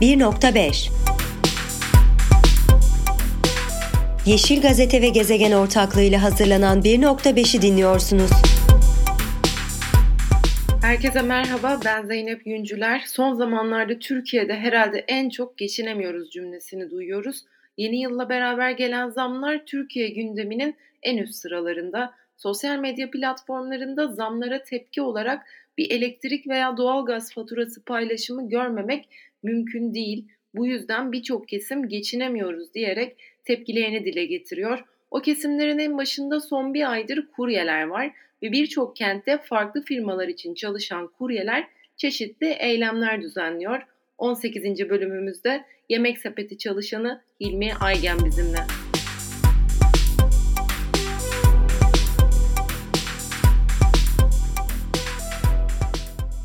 1.5 Yeşil Gazete ve Gezegen ortaklığıyla hazırlanan 1.5'i dinliyorsunuz. Herkese merhaba, ben Zeynep Yüncüler. Son zamanlarda Türkiye'de herhalde en çok geçinemiyoruz cümlesini duyuyoruz. Yeni yılla beraber gelen zamlar Türkiye gündeminin en üst sıralarında. Sosyal medya platformlarında zamlara tepki olarak bir elektrik veya doğalgaz faturası paylaşımı görmemek mümkün değil. Bu yüzden birçok kesim geçinemiyoruz diyerek tepkilerini dile getiriyor. O kesimlerin en başında son bir aydır kuryeler var ve birçok kentte farklı firmalar için çalışan kuryeler çeşitli eylemler düzenliyor. 18. bölümümüzde Yemek Sepeti çalışanı Hilmi Aygen bizimle.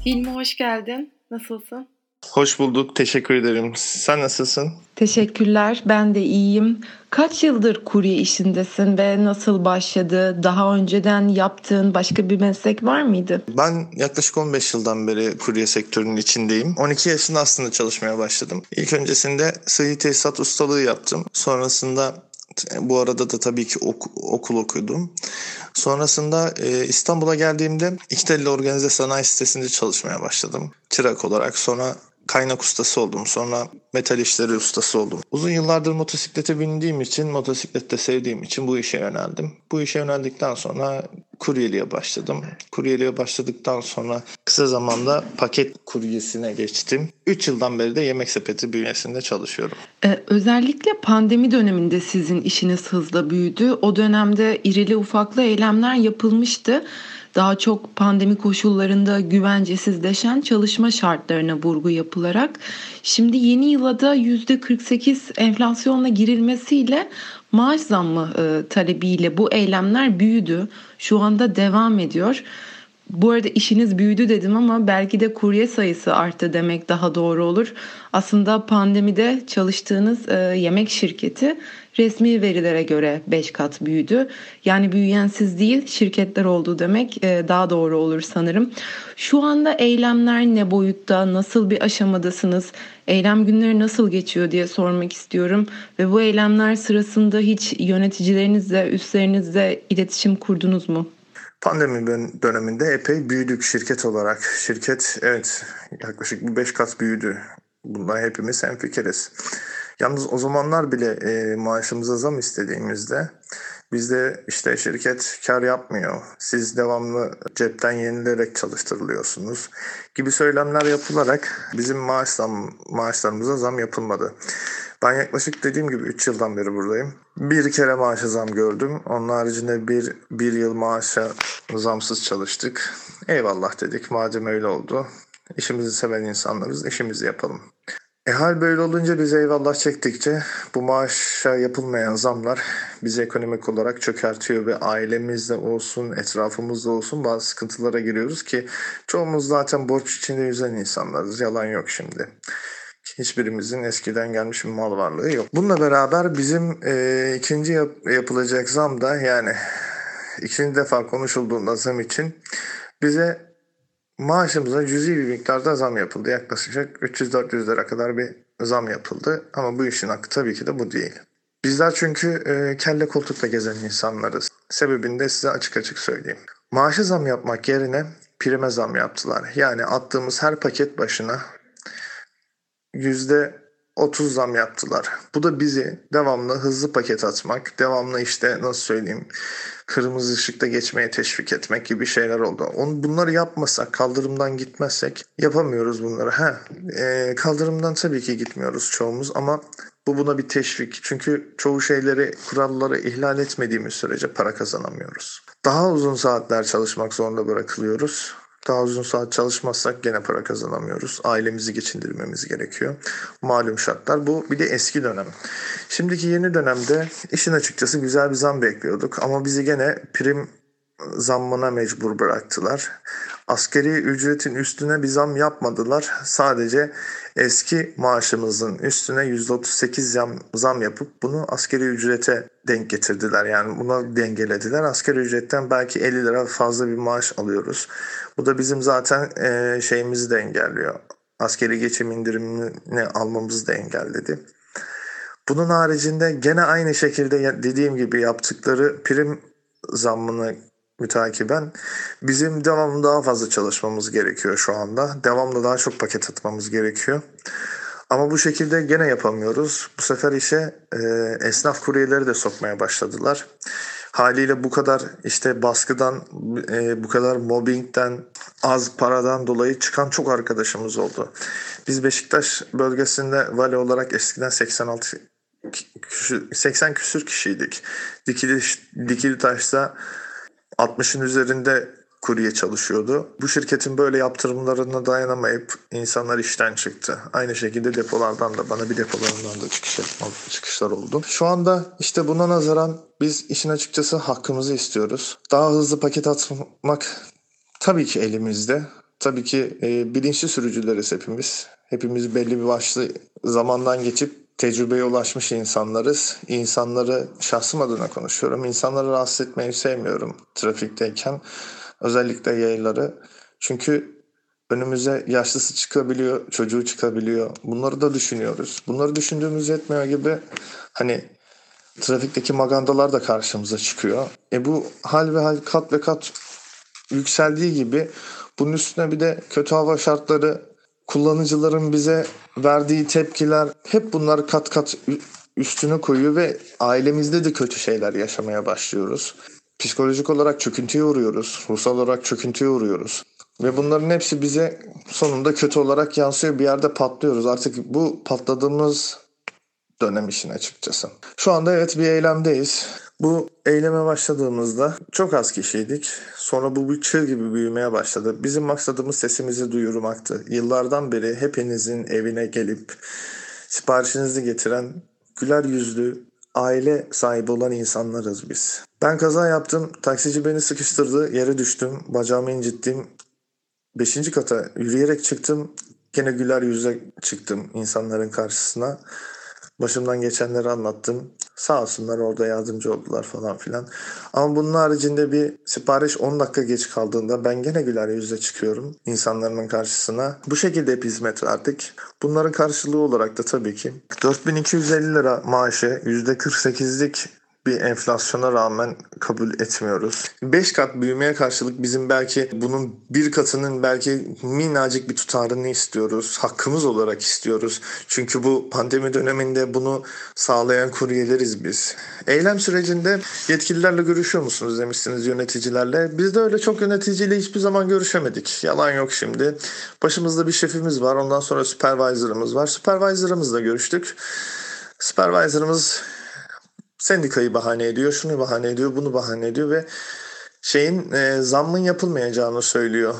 Hilmi hoş geldin. Nasılsın? Hoş bulduk. Teşekkür ederim. Sen nasılsın? Teşekkürler. Ben de iyiyim. Kaç yıldır kurye işindesin ve nasıl başladı? Daha önceden yaptığın başka bir meslek var mıydı? Ben yaklaşık 15 yıldan beri kurye sektörünün içindeyim. 12 yaşında aslında çalışmaya başladım. İlk öncesinde sıhhi tesisat ustalığı yaptım. Sonrasında bu arada da tabii ki ok- okul okudum. Sonrasında e, İstanbul'a geldiğimde İkitelli Organize Sanayi Sitesi'nde çalışmaya başladım. Çırak olarak sonra kaynak ustası oldum. Sonra metal işleri ustası oldum. Uzun yıllardır motosiklete bindiğim için, motosiklette sevdiğim için bu işe yöneldim. Bu işe yöneldikten sonra kuryeliğe başladım. Kuryeliğe başladıktan sonra kısa zamanda paket kuryesine geçtim. 3 yıldan beri de yemek sepeti bünyesinde çalışıyorum. Ee, özellikle pandemi döneminde sizin işiniz hızla büyüdü. O dönemde irili ufaklı eylemler yapılmıştı daha çok pandemi koşullarında güvencesizleşen çalışma şartlarına vurgu yapılarak şimdi yeni yıla da %48 enflasyonla girilmesiyle maaş zammı e, talebiyle bu eylemler büyüdü. Şu anda devam ediyor. Bu arada işiniz büyüdü dedim ama belki de kurye sayısı arttı demek daha doğru olur. Aslında pandemide çalıştığınız e, yemek şirketi resmi verilere göre 5 kat büyüdü. Yani büyüyen siz değil şirketler oldu demek e, daha doğru olur sanırım. Şu anda eylemler ne boyutta, nasıl bir aşamadasınız? Eylem günleri nasıl geçiyor diye sormak istiyorum. Ve bu eylemler sırasında hiç yöneticilerinizle, üstlerinizle iletişim kurdunuz mu? Pandemi döneminde epey büyüdük şirket olarak. Şirket evet yaklaşık bir 5 kat büyüdü. Bundan hepimiz hemfikiriz. Yalnız o zamanlar bile e, maaşımıza zam istediğimizde bizde işte şirket kar yapmıyor. Siz devamlı cepten yenilerek çalıştırılıyorsunuz gibi söylemler yapılarak bizim maaş zam, maaşlarımıza zam yapılmadı. Ben yaklaşık dediğim gibi 3 yıldan beri buradayım. Bir kere maaşa zam gördüm. Onun haricinde bir, bir yıl maaşa zamsız çalıştık. Eyvallah dedik madem öyle oldu. İşimizi seven insanlarız, işimizi yapalım. E hal böyle olunca biz eyvallah çektikçe bu maaşa yapılmayan zamlar bizi ekonomik olarak çökertiyor ve ailemizde olsun, etrafımızda olsun bazı sıkıntılara giriyoruz ki çoğumuz zaten borç içinde yüzen insanlarız. Yalan yok şimdi. Hiçbirimizin eskiden gelmiş bir mal varlığı yok. Bununla beraber bizim e, ikinci yap- yapılacak zam da yani ikinci defa konuşulduğunda zam için bize maaşımıza cüzi bir miktarda zam yapıldı. Yaklaşık 300-400 lira kadar bir zam yapıldı. Ama bu işin hakkı tabii ki de bu değil. Bizler çünkü e, kelle koltukla gezen insanlarız. Sebebini de size açık açık söyleyeyim. Maaşı zam yapmak yerine prime zam yaptılar. Yani attığımız her paket başına yüzde 30 zam yaptılar. Bu da bizi devamlı hızlı paket atmak, devamlı işte nasıl söyleyeyim kırmızı ışıkta geçmeye teşvik etmek gibi şeyler oldu. Onu, bunları yapmasak, kaldırımdan gitmezsek yapamıyoruz bunları. Ha, e, kaldırımdan tabii ki gitmiyoruz çoğumuz ama bu buna bir teşvik. Çünkü çoğu şeyleri, kuralları ihlal etmediğimiz sürece para kazanamıyoruz. Daha uzun saatler çalışmak zorunda bırakılıyoruz. Daha uzun saat çalışmazsak gene para kazanamıyoruz. Ailemizi geçindirmemiz gerekiyor. Malum şartlar. Bu bir de eski dönem. Şimdiki yeni dönemde işin açıkçası güzel bir zam bekliyorduk. Ama bizi gene prim zammına mecbur bıraktılar. Askeri ücretin üstüne bir zam yapmadılar. Sadece eski maaşımızın üstüne %38 zam, zam yapıp bunu askeri ücrete denk getirdiler. Yani buna dengelediler. Askeri ücretten belki 50 lira fazla bir maaş alıyoruz. Bu da bizim zaten e, şeyimizi de engelliyor. askeri geçim indirimini almamızı da engelledi. Bunun haricinde gene aynı şekilde dediğim gibi yaptıkları prim zammını mütakiben bizim devamlı daha fazla çalışmamız gerekiyor şu anda. Devamlı daha çok paket atmamız gerekiyor. Ama bu şekilde gene yapamıyoruz. Bu sefer işe e, esnaf kuryeleri de sokmaya başladılar. Haliyle bu kadar işte baskıdan, e, bu kadar mobbingden, az paradan dolayı çıkan çok arkadaşımız oldu. Biz Beşiktaş bölgesinde vali olarak eskiden 86 80 küsür kişiydik. Dikili, Dikili Taş'ta 60'ın üzerinde kurye çalışıyordu. Bu şirketin böyle yaptırımlarına dayanamayıp insanlar işten çıktı. Aynı şekilde depolardan da bana bir depolarından da çıkış, çıkışlar oldu. Şu anda işte buna nazaran biz işin açıkçası hakkımızı istiyoruz. Daha hızlı paket atmak tabii ki elimizde. Tabii ki e, bilinçli sürücüleriz hepimiz. Hepimiz belli bir başlı zamandan geçip tecrübeye ulaşmış insanlarız. İnsanları şahsım adına konuşuyorum. İnsanları rahatsız etmeyi sevmiyorum trafikteyken. Özellikle yayları. Çünkü önümüze yaşlısı çıkabiliyor, çocuğu çıkabiliyor. Bunları da düşünüyoruz. Bunları düşündüğümüz yetmiyor gibi hani trafikteki magandalar da karşımıza çıkıyor. E bu hal ve hal kat ve kat yükseldiği gibi bunun üstüne bir de kötü hava şartları kullanıcıların bize verdiği tepkiler hep bunlar kat kat üstüne koyuyor ve ailemizde de kötü şeyler yaşamaya başlıyoruz. Psikolojik olarak çöküntüye uğruyoruz. Ruhsal olarak çöküntüye uğruyoruz. Ve bunların hepsi bize sonunda kötü olarak yansıyor. Bir yerde patlıyoruz. Artık bu patladığımız dönem işin açıkçası. Şu anda evet bir eylemdeyiz. Bu eyleme başladığımızda çok az kişiydik. Sonra bu bir çığ gibi büyümeye başladı. Bizim maksadımız sesimizi duyurmaktı. Yıllardan beri hepinizin evine gelip siparişinizi getiren güler yüzlü, aile sahibi olan insanlarız biz. Ben kaza yaptım. Taksici beni sıkıştırdı. Yere düştüm. Bacağımı incittim. Beşinci kata yürüyerek çıktım. Gene güler yüzle çıktım insanların karşısına. Başımdan geçenleri anlattım. Sağ olsunlar orada yardımcı oldular falan filan. Ama bunun haricinde bir sipariş 10 dakika geç kaldığında ben gene güler yüzle çıkıyorum insanların karşısına. Bu şekilde hep hizmet verdik. Bunların karşılığı olarak da tabii ki 4250 lira maaşı %48'lik bir enflasyona rağmen kabul etmiyoruz. 5 kat büyümeye karşılık bizim belki bunun bir katının belki minnacık bir tutarını istiyoruz. Hakkımız olarak istiyoruz. Çünkü bu pandemi döneminde bunu sağlayan kuryeleriz biz. Eylem sürecinde yetkililerle görüşüyor musunuz demişsiniz yöneticilerle. Biz de öyle çok yöneticiyle hiçbir zaman görüşemedik. Yalan yok şimdi. Başımızda bir şefimiz var. Ondan sonra supervisor'ımız var. Supervisor'ımızla görüştük. Supervisor'ımız sendikayı bahane ediyor, şunu bahane ediyor, bunu bahane ediyor ve şeyin e, zammın yapılmayacağını söylüyor.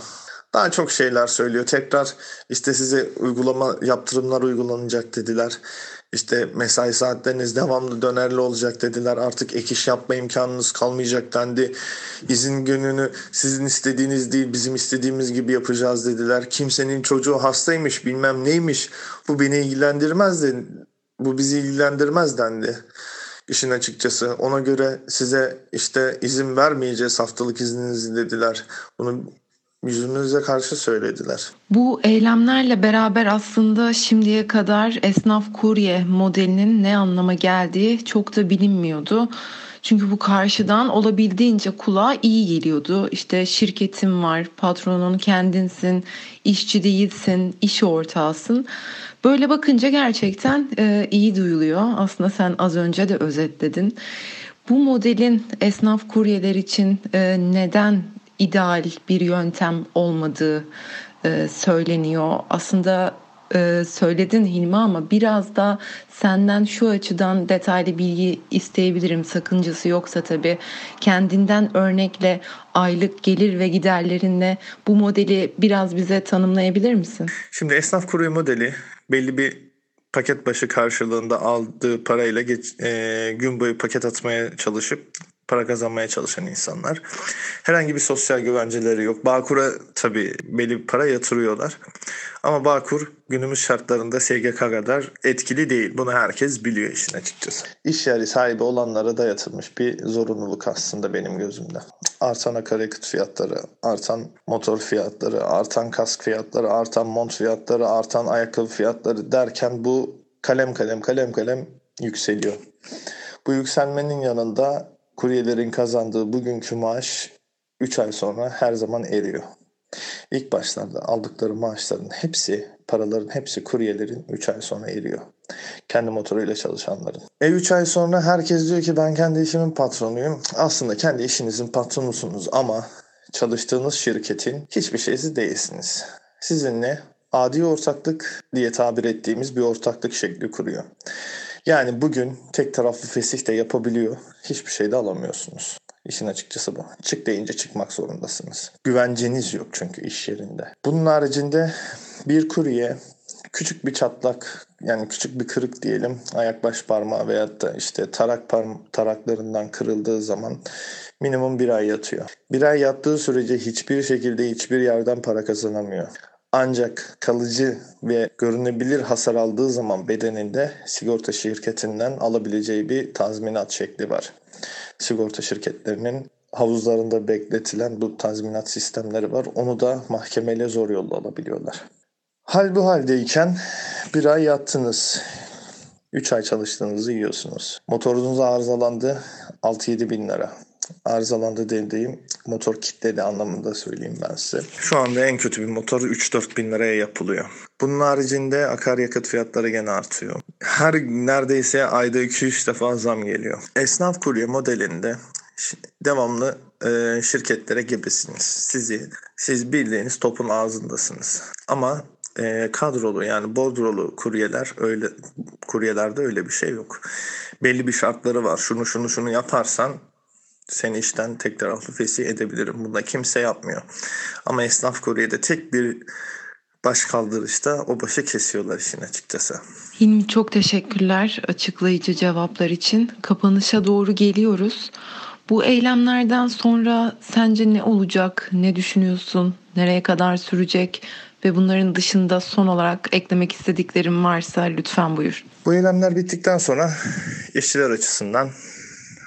Daha çok şeyler söylüyor. Tekrar işte size uygulama yaptırımlar uygulanacak dediler. İşte mesai saatleriniz devamlı dönerli olacak dediler. Artık ek iş yapma imkanınız kalmayacak dendi. İzin gününü sizin istediğiniz değil bizim istediğimiz gibi yapacağız dediler. Kimsenin çocuğu hastaymış bilmem neymiş bu beni ilgilendirmez de bu bizi ilgilendirmez dendi işin açıkçası. Ona göre size işte izin vermeyeceğiz haftalık izninizi dediler. Bunu yüzümüze karşı söylediler. Bu eylemlerle beraber aslında şimdiye kadar esnaf kurye modelinin ne anlama geldiği çok da bilinmiyordu. Çünkü bu karşıdan olabildiğince kulağa iyi geliyordu. İşte şirketin var, patronun kendinsin, işçi değilsin, iş ortağısın. Böyle bakınca gerçekten e, iyi duyuluyor. Aslında sen az önce de özetledin. Bu modelin esnaf kuryeler için e, neden ideal bir yöntem olmadığı e, söyleniyor. Aslında e, söyledin Hilmi ama biraz da senden şu açıdan detaylı bilgi isteyebilirim sakıncası yoksa tabii kendinden örnekle aylık gelir ve giderlerinle bu modeli biraz bize tanımlayabilir misin? Şimdi esnaf kurye modeli belli bir paket başı karşılığında aldığı parayla geç, e, gün boyu paket atmaya çalışıp para kazanmaya çalışan insanlar. Herhangi bir sosyal güvenceleri yok. Bağkur'a tabii belli bir para yatırıyorlar. Ama Bağkur günümüz şartlarında SGK kadar etkili değil. Bunu herkes biliyor işin açıkçası. İş yeri sahibi olanlara dayatılmış bir zorunluluk aslında benim gözümde. Artan akaryakıt fiyatları, artan motor fiyatları, artan kask fiyatları, artan mont fiyatları, artan ayakkabı fiyatları derken bu kalem kalem kalem kalem yükseliyor. Bu yükselmenin yanında kuryelerin kazandığı bugünkü maaş 3 ay sonra her zaman eriyor. İlk başlarda aldıkları maaşların hepsi, paraların hepsi kuryelerin 3 ay sonra eriyor. Kendi motoruyla çalışanların. E 3 ay sonra herkes diyor ki ben kendi işimin patronuyum. Aslında kendi işinizin patronusunuz ama çalıştığınız şirketin hiçbir şeysi değilsiniz. Sizinle adi ortaklık diye tabir ettiğimiz bir ortaklık şekli kuruyor. Yani bugün tek taraflı fesih de yapabiliyor. Hiçbir şey de alamıyorsunuz. İşin açıkçası bu. Çık deyince çıkmak zorundasınız. Güvenceniz yok çünkü iş yerinde. Bunun haricinde bir kurye küçük bir çatlak yani küçük bir kırık diyelim ayak baş parmağı veyahut da işte tarak parm taraklarından kırıldığı zaman minimum bir ay yatıyor. Bir ay yattığı sürece hiçbir şekilde hiçbir yerden para kazanamıyor. Ancak kalıcı ve görünebilir hasar aldığı zaman bedeninde sigorta şirketinden alabileceği bir tazminat şekli var. Sigorta şirketlerinin havuzlarında bekletilen bu tazminat sistemleri var. Onu da mahkemeyle zor yolla alabiliyorlar. Hal bu haldeyken bir ay yattınız. 3 ay çalıştığınızı yiyorsunuz. Motorunuz arızalandı 6-7 bin lira arızalandı dediğim motor kitledi anlamında söyleyeyim ben size. Şu anda en kötü bir motor 3-4 bin liraya yapılıyor. Bunun haricinde akaryakıt fiyatları gene artıyor. Her neredeyse ayda 2-3 defa zam geliyor. Esnaf kurye modelinde devamlı e, şirketlere gebesiniz. Sizi, siz bildiğiniz topun ağzındasınız. Ama e, kadrolu yani bordrolu kuryeler öyle kuryelerde öyle bir şey yok. Belli bir şartları var. Şunu şunu şunu yaparsan seni işten tek taraflı fesih edebilirim. Bunu da kimse yapmıyor. Ama esnaf kuryede tek bir baş kaldırışta o başı kesiyorlar işin açıkçası. Hilmi çok teşekkürler açıklayıcı cevaplar için. Kapanışa doğru geliyoruz. Bu eylemlerden sonra sence ne olacak? Ne düşünüyorsun? Nereye kadar sürecek? Ve bunların dışında son olarak eklemek istediklerim varsa lütfen buyur. Bu eylemler bittikten sonra işçiler açısından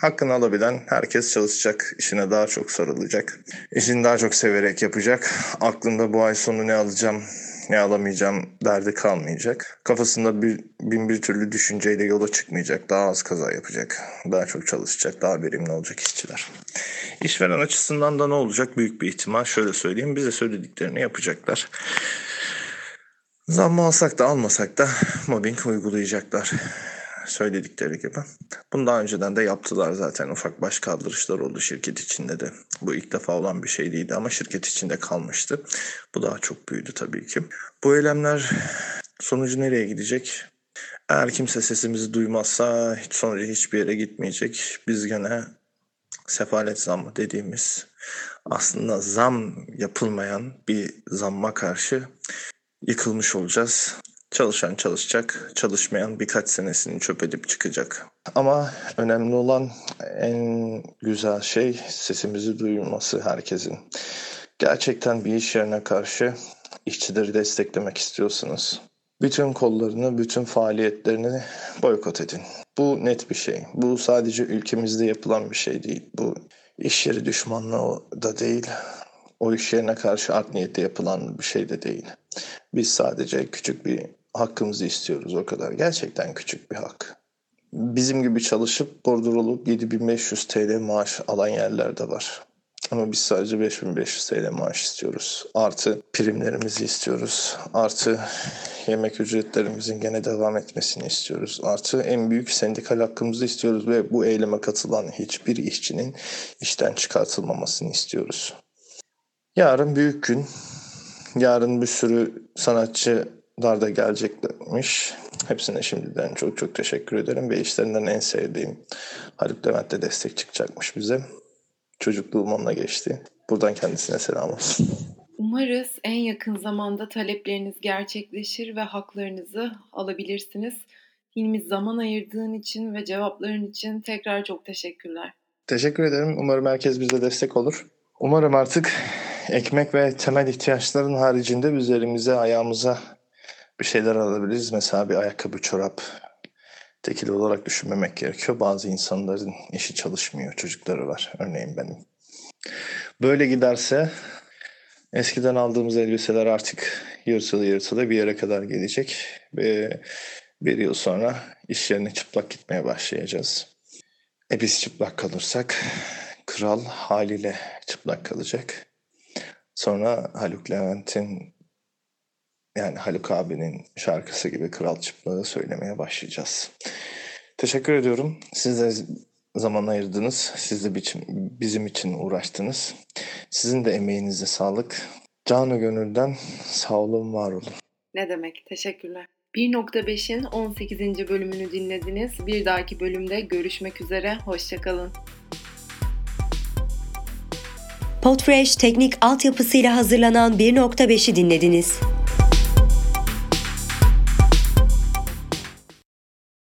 hakkını alabilen herkes çalışacak, işine daha çok sarılacak. İşini daha çok severek yapacak. Aklında bu ay sonu ne alacağım, ne alamayacağım derdi kalmayacak. Kafasında bir, bin bir türlü düşünceyle yola çıkmayacak. Daha az kaza yapacak. Daha çok çalışacak. Daha verimli olacak işçiler. İşveren açısından da ne olacak? Büyük bir ihtimal şöyle söyleyeyim. Bize söylediklerini yapacaklar. Zam alsak da almasak da mobbing uygulayacaklar söyledikleri gibi. Bunu daha önceden de yaptılar zaten. Ufak baş kaldırışlar oldu şirket içinde de. Bu ilk defa olan bir şey değildi ama şirket içinde kalmıştı. Bu daha çok büyüdü tabii ki. Bu eylemler sonucu nereye gidecek? Eğer kimse sesimizi duymazsa hiç sonucu hiçbir yere gitmeyecek. Biz gene sefalet zammı dediğimiz aslında zam yapılmayan bir zamma karşı yıkılmış olacağız. Çalışan çalışacak, çalışmayan birkaç senesini çöp edip çıkacak. Ama önemli olan en güzel şey sesimizi duyulması herkesin. Gerçekten bir iş yerine karşı işçileri desteklemek istiyorsunuz. Bütün kollarını, bütün faaliyetlerini boykot edin. Bu net bir şey. Bu sadece ülkemizde yapılan bir şey değil. Bu iş yeri düşmanlığı da değil. O iş yerine karşı art niyetle yapılan bir şey de değil. Biz sadece küçük bir hakkımızı istiyoruz o kadar. Gerçekten küçük bir hak. Bizim gibi çalışıp bordrolup 7500 TL maaş alan yerler de var. Ama biz sadece 5500 TL maaş istiyoruz. Artı primlerimizi istiyoruz. Artı yemek ücretlerimizin gene devam etmesini istiyoruz. Artı en büyük sendikal hakkımızı istiyoruz ve bu eyleme katılan hiçbir işçinin işten çıkartılmamasını istiyoruz. Yarın büyük gün. Yarın bir sürü sanatçı da geleceklermiş. Hepsine şimdiden çok çok teşekkür ederim ve işlerinden en sevdiğim Haluk Levent de destek çıkacakmış bize. Çocukluğum onunla geçti. Buradan kendisine selam olsun. Umarız en yakın zamanda talepleriniz gerçekleşir ve haklarınızı alabilirsiniz. Hilmi zaman ayırdığın için ve cevapların için tekrar çok teşekkürler. Teşekkür ederim. Umarım herkes bize destek olur. Umarım artık ekmek ve temel ihtiyaçların haricinde üzerimize, ayağımıza bir şeyler alabiliriz. Mesela bir ayakkabı, çorap, tekil olarak düşünmemek gerekiyor. Bazı insanların işi çalışmıyor, çocukları var. Örneğin benim. Böyle giderse eskiden aldığımız elbiseler artık yırtılı yırtılı bir yere kadar gelecek. Ve bir yıl sonra iş yerine çıplak gitmeye başlayacağız. E biz çıplak kalırsak kral haliyle çıplak kalacak. Sonra Haluk Levent'in yani Haluk abinin şarkısı gibi kral çıplağı söylemeye başlayacağız. Teşekkür ediyorum. Siz de zaman ayırdınız. Siz de bizim için uğraştınız. Sizin de emeğinize sağlık. Canı gönülden sağ olun, var olun. Ne demek? Teşekkürler. 1.5'in 18. bölümünü dinlediniz. Bir dahaki bölümde görüşmek üzere. Hoşçakalın. Podfresh teknik altyapısıyla hazırlanan 1.5'i dinlediniz.